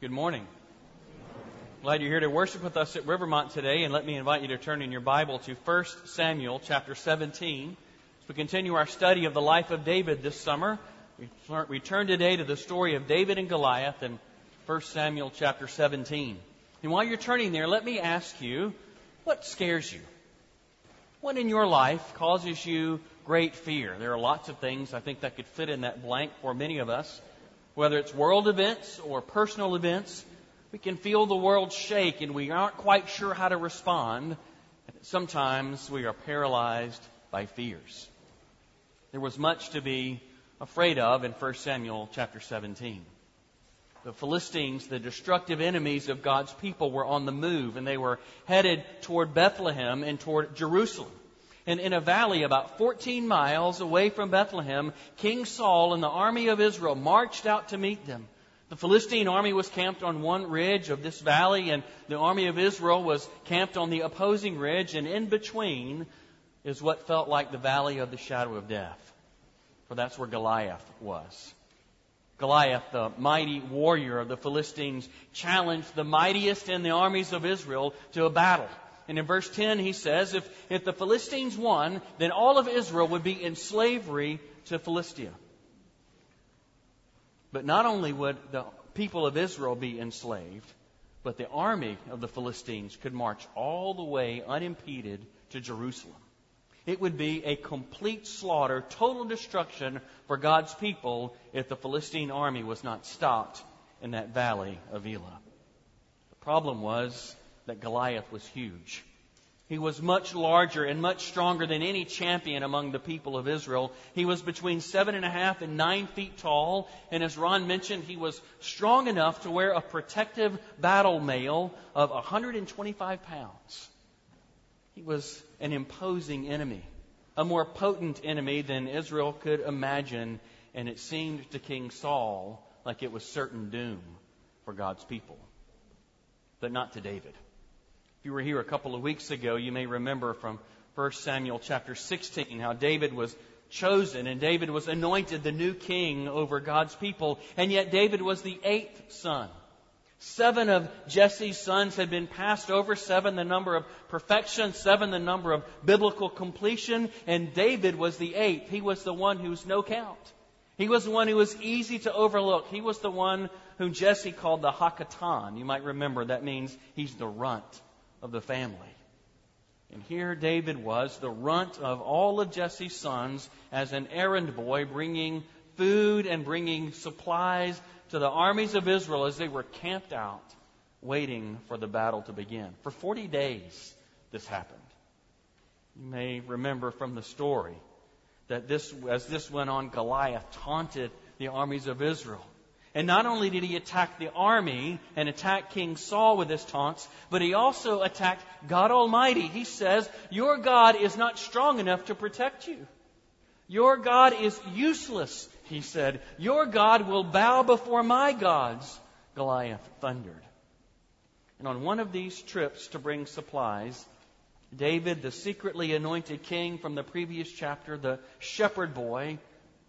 Good morning. Glad you're here to worship with us at Rivermont today, and let me invite you to turn in your Bible to 1 Samuel chapter 17. As we continue our study of the life of David this summer, we turn today to the story of David and Goliath in 1 Samuel chapter 17. And while you're turning there, let me ask you, what scares you? What in your life causes you great fear? There are lots of things I think that could fit in that blank for many of us. Whether it's world events or personal events, we can feel the world shake and we aren't quite sure how to respond. Sometimes we are paralyzed by fears. There was much to be afraid of in 1 Samuel chapter 17. The Philistines, the destructive enemies of God's people, were on the move and they were headed toward Bethlehem and toward Jerusalem. And in a valley about 14 miles away from Bethlehem, King Saul and the army of Israel marched out to meet them. The Philistine army was camped on one ridge of this valley, and the army of Israel was camped on the opposing ridge, and in between is what felt like the valley of the shadow of death. For that's where Goliath was. Goliath, the mighty warrior of the Philistines, challenged the mightiest in the armies of Israel to a battle. And in verse 10, he says, if, if the Philistines won, then all of Israel would be in slavery to Philistia. But not only would the people of Israel be enslaved, but the army of the Philistines could march all the way unimpeded to Jerusalem. It would be a complete slaughter, total destruction for God's people if the Philistine army was not stopped in that valley of Elah. The problem was that Goliath was huge. He was much larger and much stronger than any champion among the people of Israel. He was between seven and a half and nine feet tall, and as Ron mentioned, he was strong enough to wear a protective battle mail of 125 pounds. He was an imposing enemy, a more potent enemy than Israel could imagine, and it seemed to King Saul like it was certain doom for God's people. But not to David. You were here a couple of weeks ago, you may remember from 1 Samuel chapter 16 how David was chosen and David was anointed the new king over God's people, and yet David was the eighth son. Seven of Jesse's sons had been passed over, seven the number of perfection, seven the number of biblical completion, and David was the eighth. He was the one who's no count. He was the one who was easy to overlook. He was the one whom Jesse called the Hakatan. You might remember that means he's the runt of the family. And here David was, the runt of all of Jesse's sons, as an errand boy, bringing food and bringing supplies to the armies of Israel as they were camped out, waiting for the battle to begin. For 40 days, this happened. You may remember from the story that this, as this went on, Goliath taunted the armies of Israel. And not only did he attack the army and attack King Saul with his taunts, but he also attacked God Almighty. He says, Your God is not strong enough to protect you. Your God is useless, he said. Your God will bow before my gods, Goliath thundered. And on one of these trips to bring supplies, David, the secretly anointed king from the previous chapter, the shepherd boy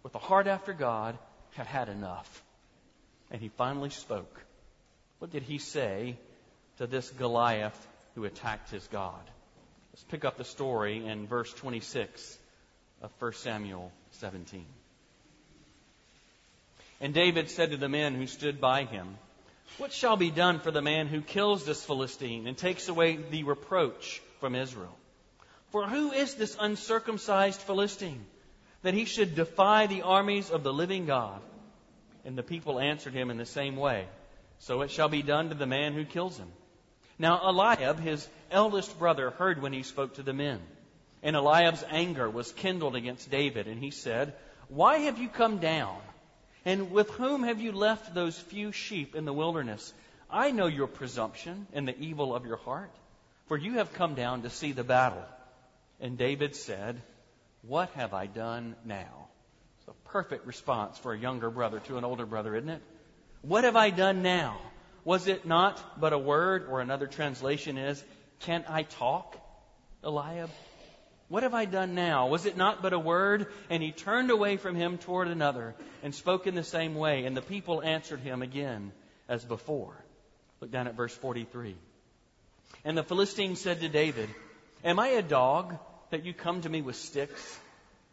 with a heart after God, had had enough. And he finally spoke. What did he say to this Goliath who attacked his God? Let's pick up the story in verse 26 of 1 Samuel 17. And David said to the men who stood by him, What shall be done for the man who kills this Philistine and takes away the reproach from Israel? For who is this uncircumcised Philistine that he should defy the armies of the living God? And the people answered him in the same way So it shall be done to the man who kills him. Now Eliab, his eldest brother, heard when he spoke to the men. And Eliab's anger was kindled against David, and he said, Why have you come down? And with whom have you left those few sheep in the wilderness? I know your presumption and the evil of your heart, for you have come down to see the battle. And David said, What have I done now? Perfect response for a younger brother to an older brother, isn't it? What have I done now? Was it not but a word, or another translation is, Can I talk, Eliab? What have I done now? Was it not but a word? And he turned away from him toward another and spoke in the same way. And the people answered him again as before. Look down at verse 43. And the Philistine said to David, Am I a dog that you come to me with sticks?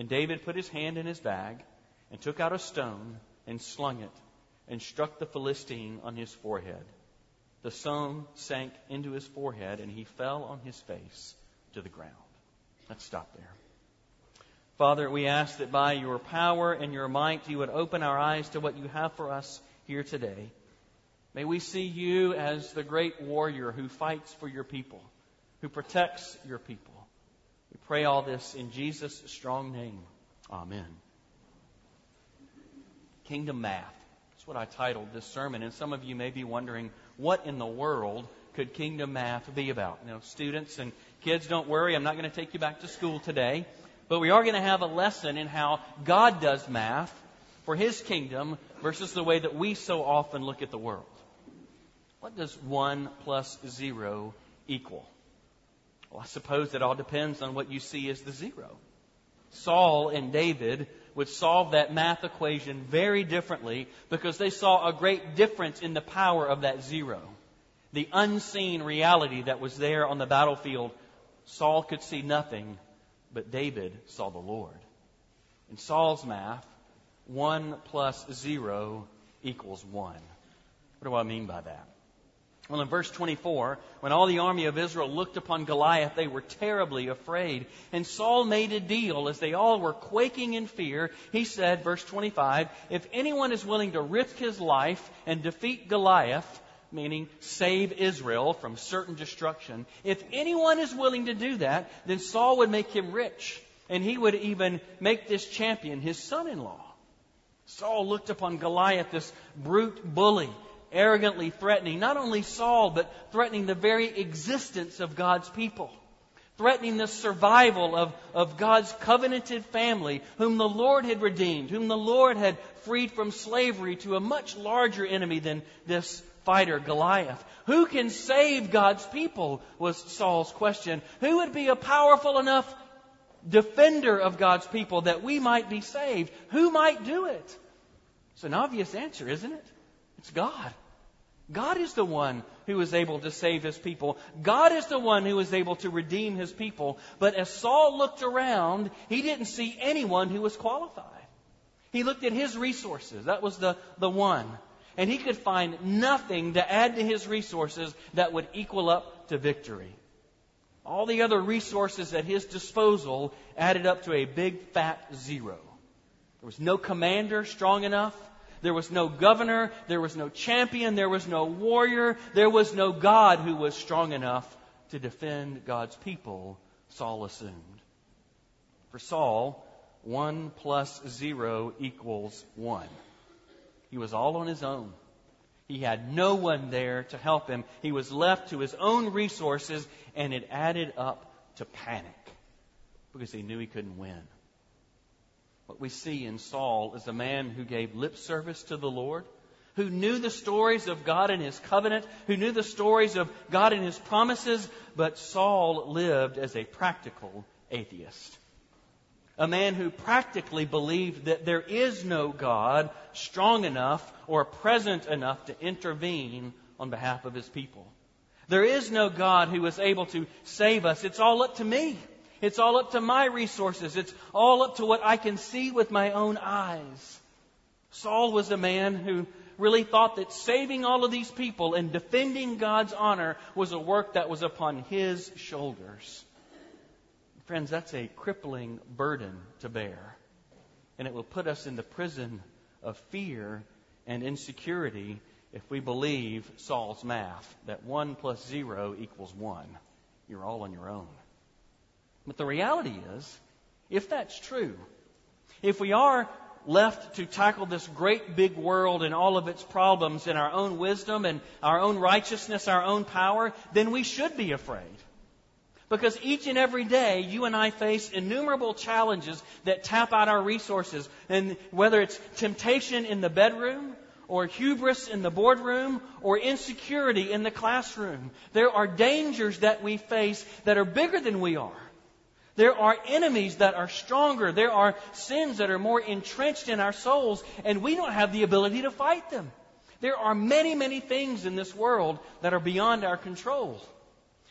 And David put his hand in his bag and took out a stone and slung it and struck the Philistine on his forehead. The stone sank into his forehead and he fell on his face to the ground. Let's stop there. Father, we ask that by your power and your might you would open our eyes to what you have for us here today. May we see you as the great warrior who fights for your people, who protects your people. We pray all this in Jesus' strong name. Amen. Kingdom Math. That's what I titled this sermon. And some of you may be wondering, what in the world could Kingdom Math be about? You know, students and kids, don't worry. I'm not going to take you back to school today. But we are going to have a lesson in how God does math for His kingdom versus the way that we so often look at the world. What does 1 plus 0 equal? Well, I suppose it all depends on what you see as the zero. Saul and David would solve that math equation very differently because they saw a great difference in the power of that zero. The unseen reality that was there on the battlefield, Saul could see nothing, but David saw the Lord. In Saul's math, 1 plus 0 equals 1. What do I mean by that? Well, in verse 24, when all the army of Israel looked upon Goliath, they were terribly afraid. And Saul made a deal as they all were quaking in fear. He said, verse 25, if anyone is willing to risk his life and defeat Goliath, meaning save Israel from certain destruction, if anyone is willing to do that, then Saul would make him rich. And he would even make this champion his son in law. Saul looked upon Goliath, this brute bully, arrogantly threatening not only Saul, but threatening the very existence of God's people. Threatening the survival of, of God's covenanted family, whom the Lord had redeemed, whom the Lord had freed from slavery to a much larger enemy than this fighter, Goliath. Who can save God's people? was Saul's question. Who would be a powerful enough defender of God's people that we might be saved? Who might do it? It's an obvious answer, isn't it? It's God. God is the one who is able to save his people. God is the one who is able to redeem his people. But as Saul looked around, he didn't see anyone who was qualified. He looked at his resources. That was the, the one and he could find nothing to add to his resources that would equal up to victory. All the other resources at his disposal added up to a big fat zero. There was no commander strong enough. There was no governor. There was no champion. There was no warrior. There was no God who was strong enough to defend God's people, Saul assumed. For Saul, 1 plus 0 equals 1. He was all on his own. He had no one there to help him. He was left to his own resources, and it added up to panic because he knew he couldn't win. What we see in Saul is a man who gave lip service to the Lord, who knew the stories of God and his covenant, who knew the stories of God and his promises, but Saul lived as a practical atheist a man who practically believed that there is no God strong enough or present enough to intervene on behalf of his people. There is no God who is able to save us. It's all up to me. It's all up to my resources. It's all up to what I can see with my own eyes. Saul was a man who really thought that saving all of these people and defending God's honor was a work that was upon his shoulders. Friends, that's a crippling burden to bear. And it will put us in the prison of fear and insecurity if we believe Saul's math that 1 plus 0 equals 1. You're all on your own. But the reality is, if that's true, if we are left to tackle this great big world and all of its problems in our own wisdom and our own righteousness, our own power, then we should be afraid. Because each and every day, you and I face innumerable challenges that tap out our resources. And whether it's temptation in the bedroom, or hubris in the boardroom, or insecurity in the classroom, there are dangers that we face that are bigger than we are. There are enemies that are stronger. There are sins that are more entrenched in our souls, and we don't have the ability to fight them. There are many, many things in this world that are beyond our control.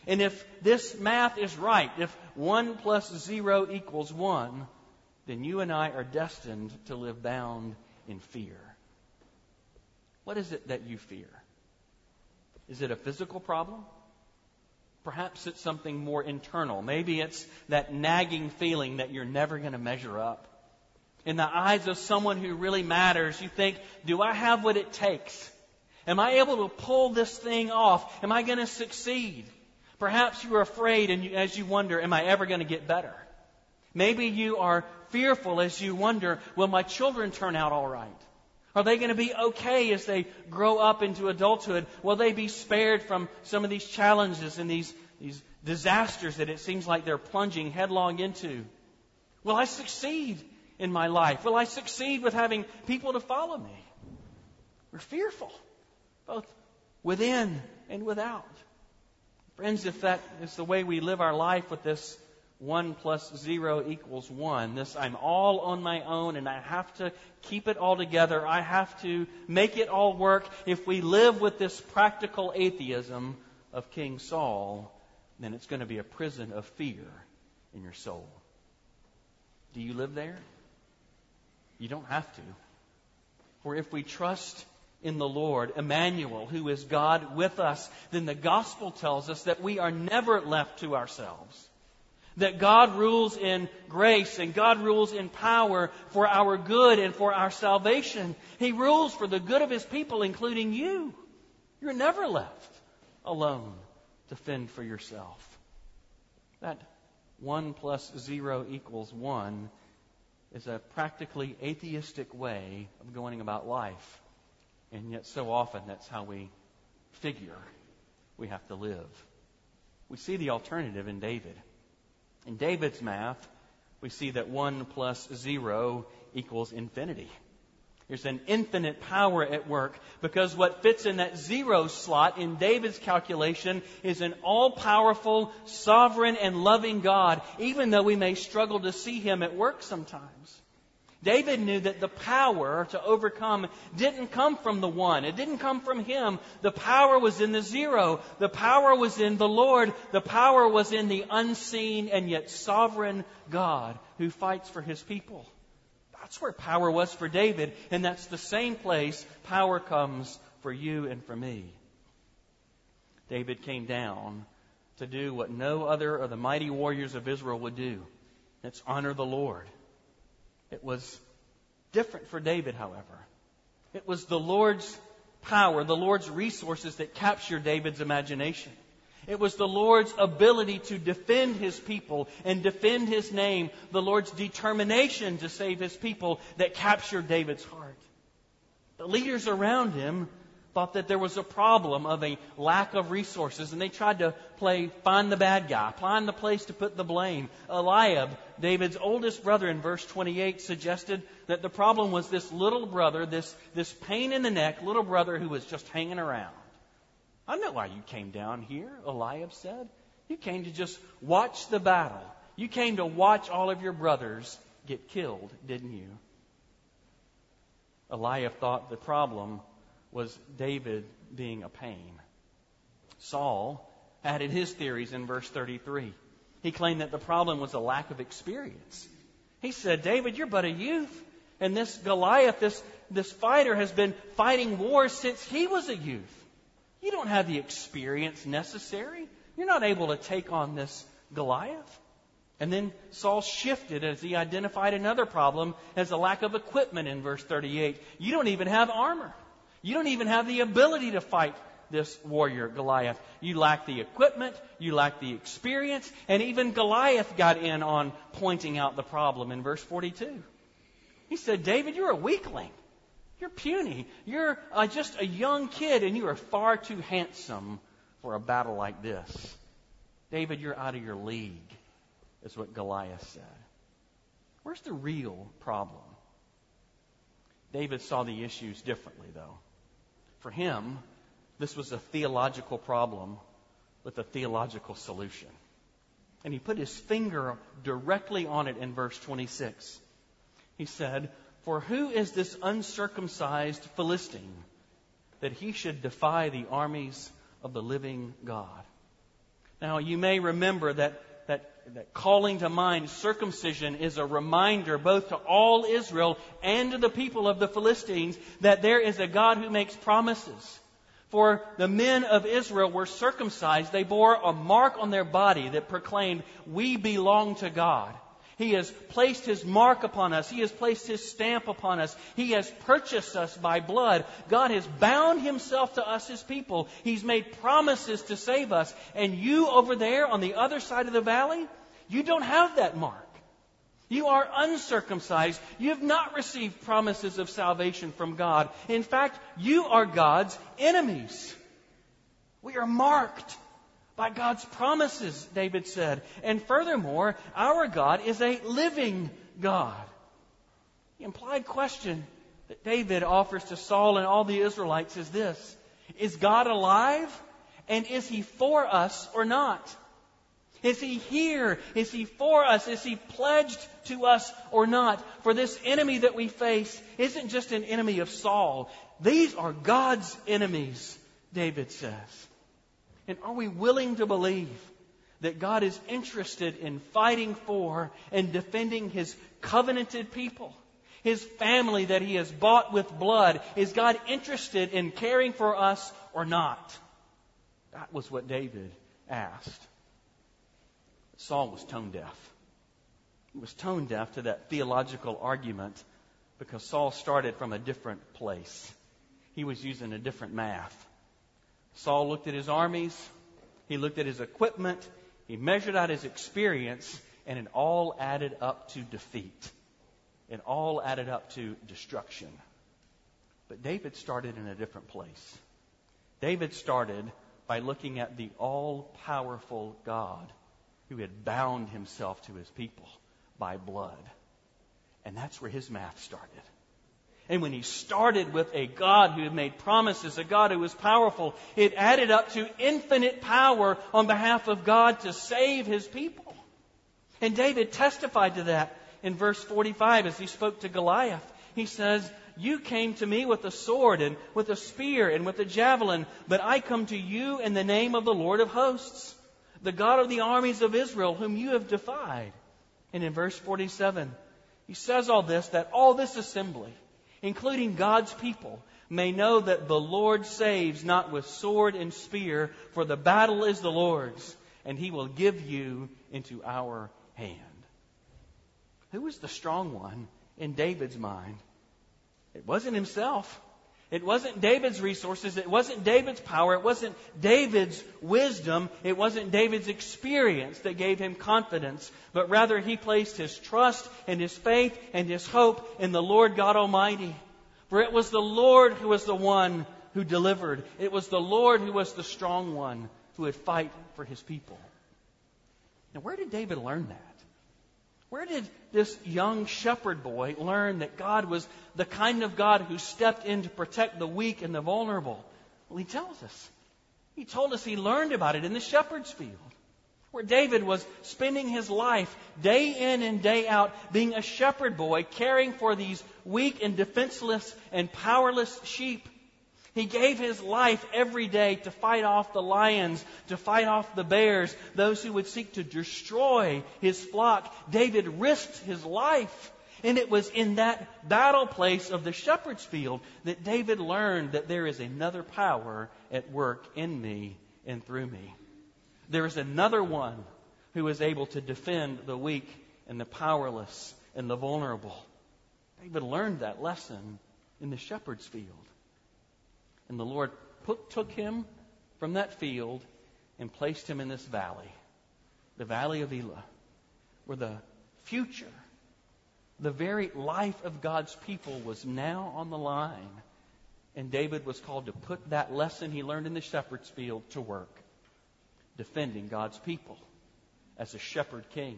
And if this math is right, if 1 plus 0 equals 1, then you and I are destined to live bound in fear. What is it that you fear? Is it a physical problem? Perhaps it's something more internal. Maybe it's that nagging feeling that you're never going to measure up. In the eyes of someone who really matters, you think, do I have what it takes? Am I able to pull this thing off? Am I going to succeed? Perhaps you are afraid and you, as you wonder, am I ever going to get better? Maybe you are fearful as you wonder, will my children turn out all right? Are they going to be okay as they grow up into adulthood? Will they be spared from some of these challenges and these, these disasters that it seems like they're plunging headlong into? Will I succeed in my life? Will I succeed with having people to follow me? We're fearful, both within and without. Friends, if that is the way we live our life with this 1 plus 0 equals 1. This, I'm all on my own and I have to keep it all together. I have to make it all work. If we live with this practical atheism of King Saul, then it's going to be a prison of fear in your soul. Do you live there? You don't have to. For if we trust in the Lord, Emmanuel, who is God with us, then the gospel tells us that we are never left to ourselves that God rules in grace and God rules in power for our good and for our salvation. He rules for the good of His people, including you. You're never left alone to fend for yourself. That 1 plus 0 equals 1 is a practically atheistic way of going about life. And yet, so often, that's how we figure we have to live. We see the alternative in David. In David's math, we see that 1 plus 0 equals infinity. There's an infinite power at work because what fits in that zero slot in David's calculation is an all powerful, sovereign, and loving God, even though we may struggle to see him at work sometimes. David knew that the power to overcome didn't come from the one. It didn't come from him. The power was in the zero. The power was in the Lord. The power was in the unseen and yet sovereign God who fights for his people. That's where power was for David, and that's the same place power comes for you and for me. David came down to do what no other of the mighty warriors of Israel would do. That's honor the Lord. It was different for David, however. It was the Lord's power, the Lord's resources that captured David's imagination. It was the Lord's ability to defend his people and defend his name, the Lord's determination to save his people that captured David's heart. The leaders around him thought that there was a problem of a lack of resources, and they tried to play find the bad guy, find the place to put the blame. Eliab, David's oldest brother in verse 28, suggested that the problem was this little brother, this, this pain in the neck little brother who was just hanging around. I know why you came down here, Eliab said. You came to just watch the battle. You came to watch all of your brothers get killed, didn't you? Eliab thought the problem was David being a pain. Saul added his theories in verse 33. He claimed that the problem was a lack of experience. He said, David, you're but a youth. And this Goliath, this, this fighter, has been fighting wars since he was a youth. You don't have the experience necessary. You're not able to take on this Goliath. And then Saul shifted as he identified another problem as a lack of equipment in verse 38. You don't even have armor. You don't even have the ability to fight this warrior, Goliath. You lack the equipment, you lack the experience, and even Goliath got in on pointing out the problem in verse 42. He said, David, you're a weakling. You're puny. You're uh, just a young kid, and you are far too handsome for a battle like this. David, you're out of your league, is what Goliath said. Where's the real problem? David saw the issues differently, though. For him, this was a theological problem with a theological solution. And he put his finger directly on it in verse 26. He said, For who is this uncircumcised Philistine that he should defy the armies of the living God? Now, you may remember that, that, calling to mind circumcision is a reminder both to all Israel and to the people of the Philistines that there is a God who makes promises. For the men of Israel were circumcised. They bore a mark on their body that proclaimed, We belong to God. He has placed His mark upon us. He has placed His stamp upon us. He has purchased us by blood. God has bound Himself to us, His people. He's made promises to save us. And you over there on the other side of the valley, you don't have that mark. You are uncircumcised. You have not received promises of salvation from God. In fact, you are God's enemies. We are marked by God's promises, David said. And furthermore, our God is a living God. The implied question that David offers to Saul and all the Israelites is this Is God alive? And is he for us or not? Is he here? Is he for us? Is he pledged to us or not? For this enemy that we face isn't just an enemy of Saul. These are God's enemies, David says. And are we willing to believe that God is interested in fighting for and defending His covenanted people? His family that He has bought with blood? Is God interested in caring for us or not? That was what David asked. Saul was tone deaf. He was tone deaf to that theological argument because Saul started from a different place. He was using a different math. Saul looked at his armies, he looked at his equipment, he measured out his experience, and it all added up to defeat. It all added up to destruction. But David started in a different place. David started by looking at the all powerful God who had bound himself to his people by blood. And that's where his math started. And when he started with a God who had made promises, a God who was powerful, it added up to infinite power on behalf of God to save his people. And David testified to that in verse 45 as he spoke to Goliath. He says, You came to me with a sword and with a spear and with a javelin, but I come to you in the name of the Lord of hosts, the God of the armies of Israel, whom you have defied. And in verse 47, he says all this, that all this assembly, including God's people, may know that the Lord saves not with sword and spear, for the battle is the Lord's, and he will give you into our hand. Who was the strong one in David's mind? It wasn't himself. It wasn't David's resources. It wasn't David's power. It wasn't David's wisdom. It wasn't David's experience that gave him confidence. But rather, he placed his trust and his faith and his hope in the Lord God Almighty. For it was the Lord who was the one who delivered. It was the Lord who was the strong one who would fight for his people. Now, where did David learn that? Where did this young shepherd boy learn that God was the kind of God who stepped in to protect the weak and the vulnerable? Well, he tells us. He told us he learned about it in the shepherd's field, where David was spending his life day in and day out being a shepherd boy, caring for these weak and defenseless and powerless sheep. He gave his life every day to fight off the lions, to fight off the bears, those who would seek to destroy his flock. David risked his life. And it was in that battle place of the shepherd's field that David learned that there is another power at work in me and through me. There is another one who is able to defend the weak and the powerless and the vulnerable. David learned that lesson in the shepherd's field. And the Lord put, took him from that field and placed him in this valley, the valley of Elah, where the future the very life of God's people was now on the line. And David was called to put that lesson he learned in the shepherd's field to work, defending God's people as a shepherd king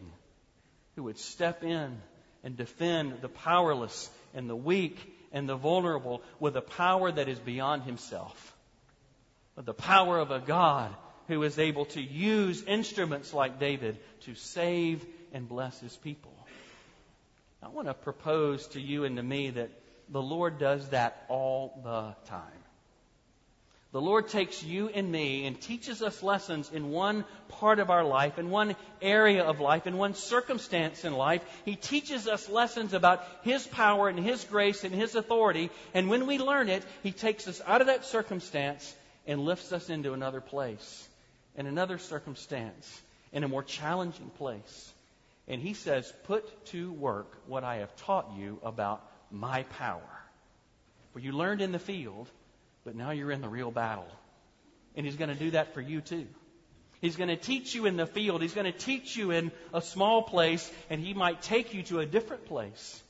who would step in and defend the powerless and the weak and the vulnerable with a power that is beyond himself. The power of a God who is able to use instruments like David to save and bless his people. I want to propose to you and to me that the Lord does that all the time. The Lord takes you and me and teaches us lessons in one part of our life, in one area of life, in one circumstance in life. He teaches us lessons about His power and His grace and His authority. And when we learn it, He takes us out of that circumstance and lifts us into another place, in another circumstance, in a more challenging place. And he says, Put to work what I have taught you about my power. For you learned in the field, but now you're in the real battle. And he's going to do that for you too. He's going to teach you in the field. He's going to teach you in a small place, and he might take you to a different place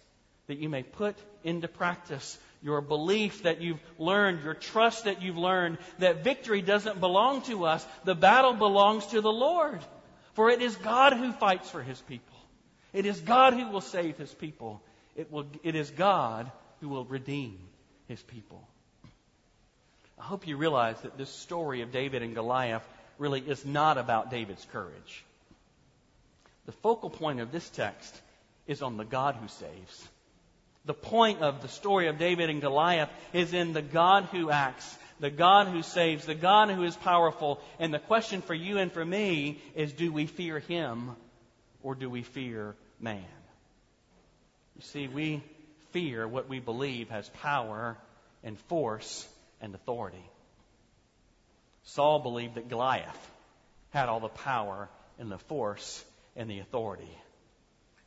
that you may put into practice your belief that you've learned, your trust that you've learned, that victory doesn't belong to us. The battle belongs to the Lord. For it is God who fights for his people. It is God who will save his people. It, will, it is God who will redeem his people. I hope you realize that this story of David and Goliath really is not about David's courage. The focal point of this text is on the God who saves. The point of the story of David and Goliath is in the God who acts the God who saves, the God who is powerful. And the question for you and for me is do we fear him or do we fear man? You see, we fear what we believe has power and force and authority. Saul believed that Goliath had all the power and the force and the authority.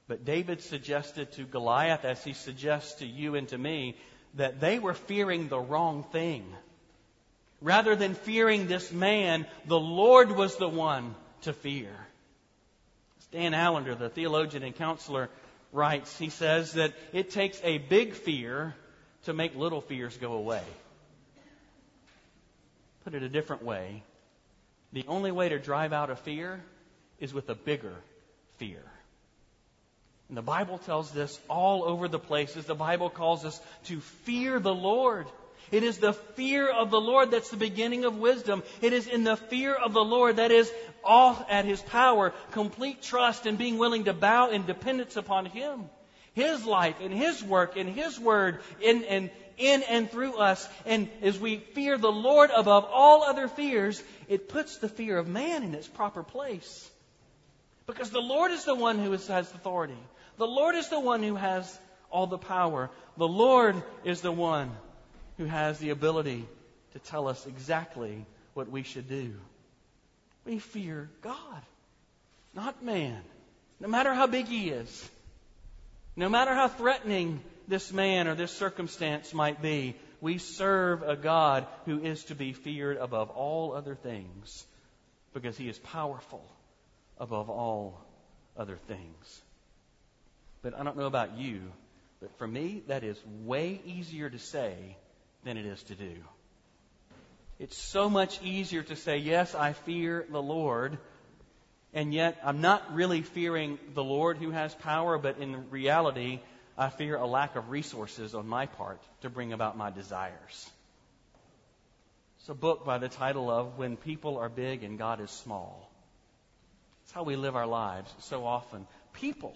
But David suggested to Goliath, as he suggests to you and to me, that they were fearing the wrong thing. Rather than fearing this man, the Lord was the one to fear. Dan Allender, the theologian and counselor, writes, he says that it takes a big fear to make little fears go away. Put it a different way, the only way to drive out a fear is with a bigger fear. And the Bible tells this all over the places. The Bible calls us to fear the Lord. It is the fear of the Lord that's the beginning of wisdom. It is in the fear of the Lord that is all at His power, complete trust and being willing to bow in dependence upon Him. His life and His work and His word in and in and through us. And as we fear the Lord above all other fears, it puts the fear of man in its proper place. Because the Lord is the one who has authority. The Lord is the one who has all the power. The Lord is the one who has the ability to tell us exactly what we should do. We fear God, not man. No matter how big he is, no matter how threatening this man or this circumstance might be, we serve a God who is to be feared above all other things because he is powerful above all other things. But I don't know about you, but for me, that is way easier to say than it is to do. It's so much easier to say, yes, I fear the Lord, and yet I'm not really fearing the Lord who has power, but in reality, I fear a lack of resources on my part to bring about my desires. It's a book by the title of When People Are Big and God is Small. It's how we live our lives so often. People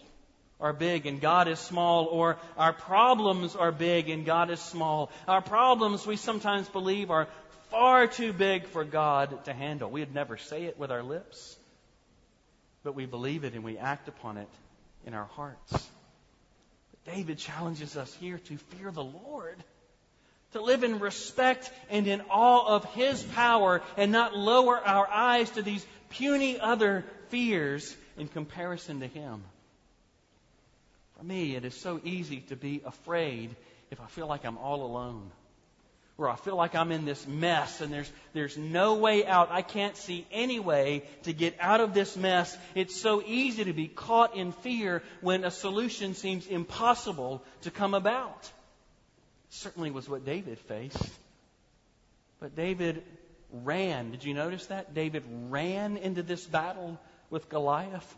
are big and God is small, or our problems are big and God is small. Our problems, we sometimes believe, are far too big for God to handle. We'd never say it with our lips, but we believe it and we act upon it in our hearts. David challenges us here to fear the Lord, to live in respect and in awe of His power and not lower our eyes to these puny other fears in comparison to Him. For me, it is so easy to be afraid if I feel like I'm all alone where I feel like I'm in this mess and there's, there's no way out. I can't see any way to get out of this mess. It's so easy to be caught in fear when a solution seems impossible to come about. Certainly was what David faced. But David ran. Did you notice that? David ran into this battle with Goliath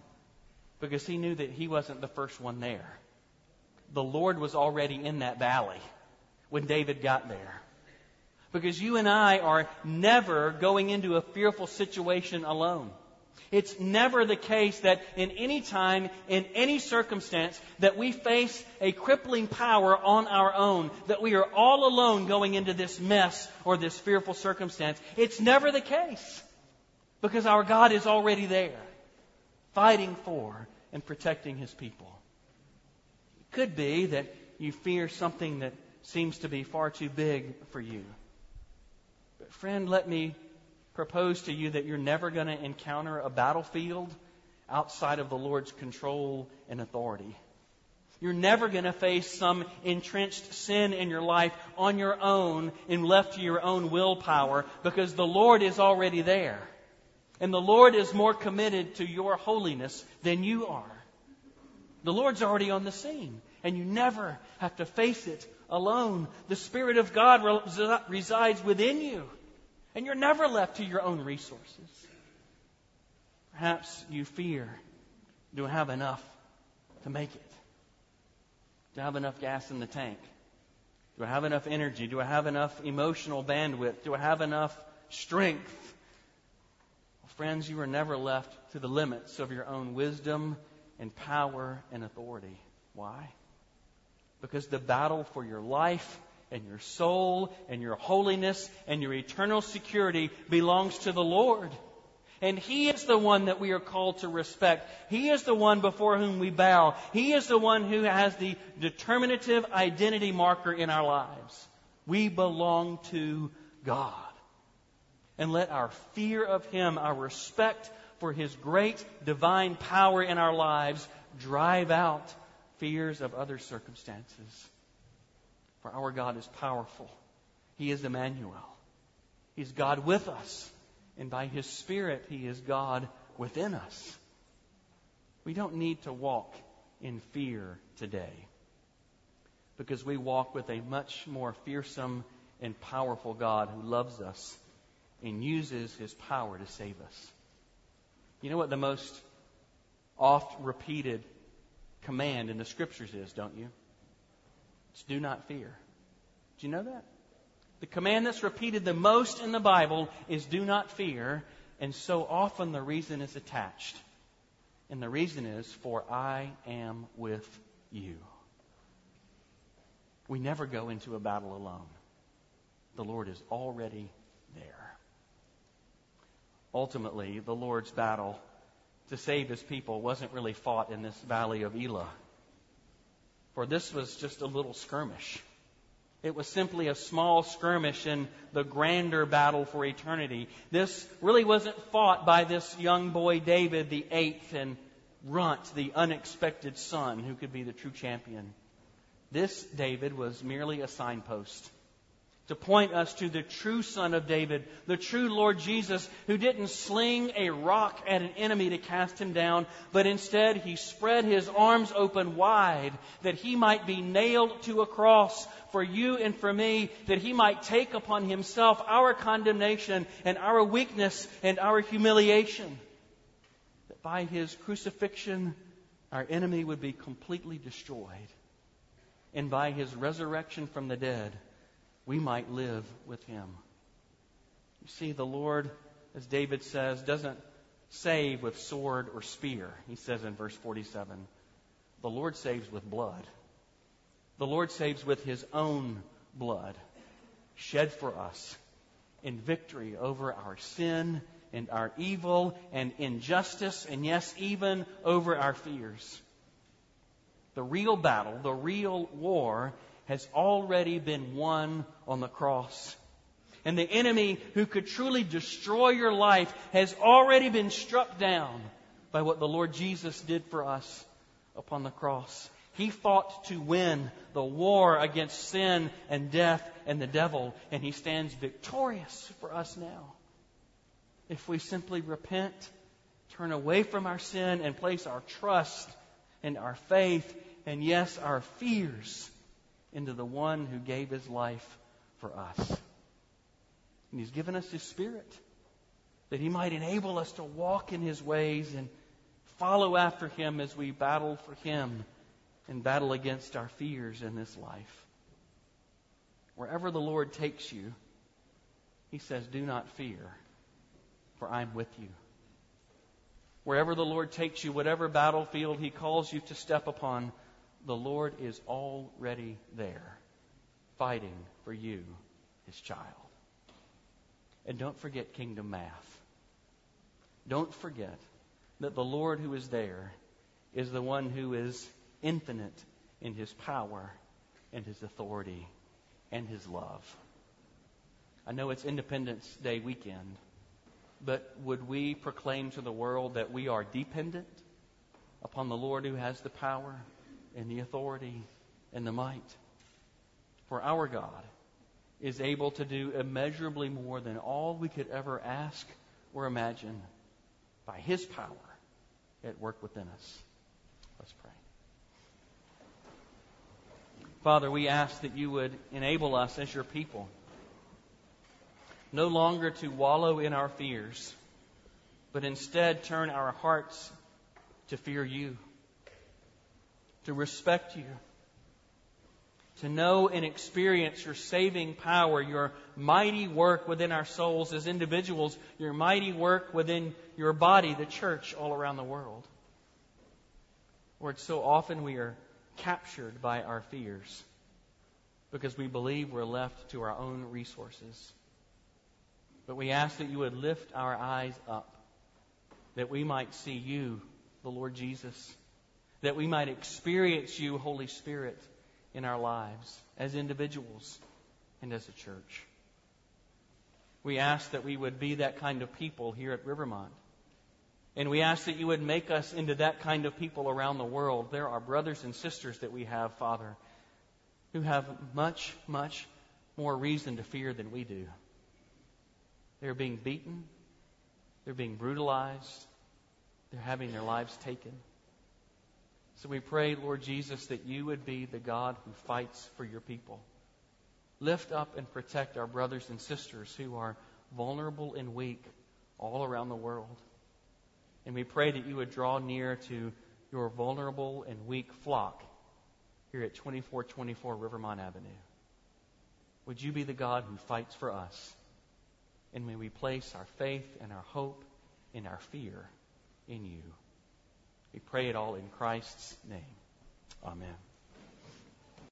because he knew that he wasn't the first one there. The Lord was already in that valley when David got there. Because you and I are never going into a fearful situation alone. It's never the case that in any time, in any circumstance, that we face a crippling power on our own, that we are all alone going into this mess or this fearful circumstance. It's never the case. Because our God is already there, fighting for and protecting His people. It could be that you fear something that seems to be far too big for you. Friend, let me propose to you that you're never going to encounter a battlefield outside of the Lord's control and authority. You're never going to face some entrenched sin in your life on your own and left to your own willpower because the Lord is already there. And the Lord is more committed to your holiness than you are. The Lord's already on the scene, and you never have to face it alone. The Spirit of God resides within you, and you're never left to your own resources. Perhaps you fear do I have enough to make it? Do I have enough gas in the tank? Do I have enough energy? Do I have enough emotional bandwidth? Do I have enough strength? Well, friends, you are never left to the limits of your own wisdom and power and authority. Why? Because the battle for your life and your soul and your holiness and your eternal security belongs to the Lord. And He is the one that we are called to respect. He is the one before whom we bow. He is the one who has the determinative identity marker in our lives. We belong to God. And let our fear of Him, our respect for His great divine power in our lives, drive out fears of other circumstances. For our God is powerful. He is Emmanuel. He's God with us. And by His Spirit, He is God within us. We don't need to walk in fear today because we walk with a much more fearsome and powerful God who loves us and uses His power to save us. You know what the most oft repeated command in the scriptures is, don't you? It's do not fear. Do you know that? The command that's repeated the most in the Bible is do not fear, and so often the reason is attached. And the reason is, for I am with you. We never go into a battle alone. The Lord is already there. Ultimately, the Lord's battle to save his people wasn't really fought in this valley of Elah. For this was just a little skirmish. It was simply a small skirmish in the grander battle for eternity. This really wasn't fought by this young boy David, the eighth, and Runt, the unexpected son, who could be the true champion. This David was merely a signpost to point us to the true Son of David, the true Lord Jesus, who didn't sling a rock at an enemy to cast him down, but instead he spread his arms open wide that he might be nailed to a cross for you and for me, that he might take upon himself our condemnation and our weakness and our humiliation. That by his crucifixion, our enemy would be completely destroyed. And by his resurrection from the dead, we might live with him. You see, the Lord, as David says, doesn't save with sword or spear. He says in verse 47 the Lord saves with blood. The Lord saves with his own blood, shed for us in victory over our sin and our evil and injustice, and yes, even over our fears. the real battle, the real war, has already been won on the cross. And the enemy who could truly destroy your life has already been struck down by what the Lord Jesus did for us upon the cross. He fought to win the war against sin and death and the devil, and he stands victorious for us now. If we simply repent, turn away from our sin, and place our trust and our faith, and yes, our fears into the one who gave his life for us. And he's given us his spirit that he might enable us to walk in his ways and follow after him as we battle for him and battle against our fears in this life. Wherever the Lord takes you, he says, Do not fear, for I'm with you. Wherever the Lord takes you, whatever battlefield he calls you to step upon, the Lord is already there, fighting for you, his child. And don't forget kingdom math. Don't forget that the Lord who is there is the one who is infinite in his power and his authority and his love. I know it's Independence Day weekend, but would we proclaim to the world that we are dependent upon the Lord who has the power and the authority and the might? For our God is able to do immeasurably more than all we could ever ask or imagine by his power at work within us. Let's pray. Father, we ask that you would enable us as your people no longer to wallow in our fears, but instead turn our hearts to fear you, to respect you, to know and experience your saving power, your mighty work within our souls as individuals, your mighty work within your body, the church, all around the world. Lord, so often we are captured by our fears because we believe we're left to our own resources. But we ask that you would lift our eyes up, that we might see you, the Lord Jesus, that we might experience you, Holy Spirit, in our lives as individuals and as a church. We ask that we would be that kind of people here at Rivermont. And we ask that you would make us into that kind of people around the world. There are brothers and sisters that we have, Father, who have much, much more reason to fear than we do. They're being beaten, they're being brutalized, they're having their lives taken. So we pray, Lord Jesus, that you would be the God who fights for your people. Lift up and protect our brothers and sisters who are vulnerable and weak all around the world. And we pray that you would draw near to your vulnerable and weak flock here at 2424 Rivermont Avenue. Would you be the God who fights for us? And may we place our faith and our hope and our fear in you. We pray it all in Christ's name. Amen.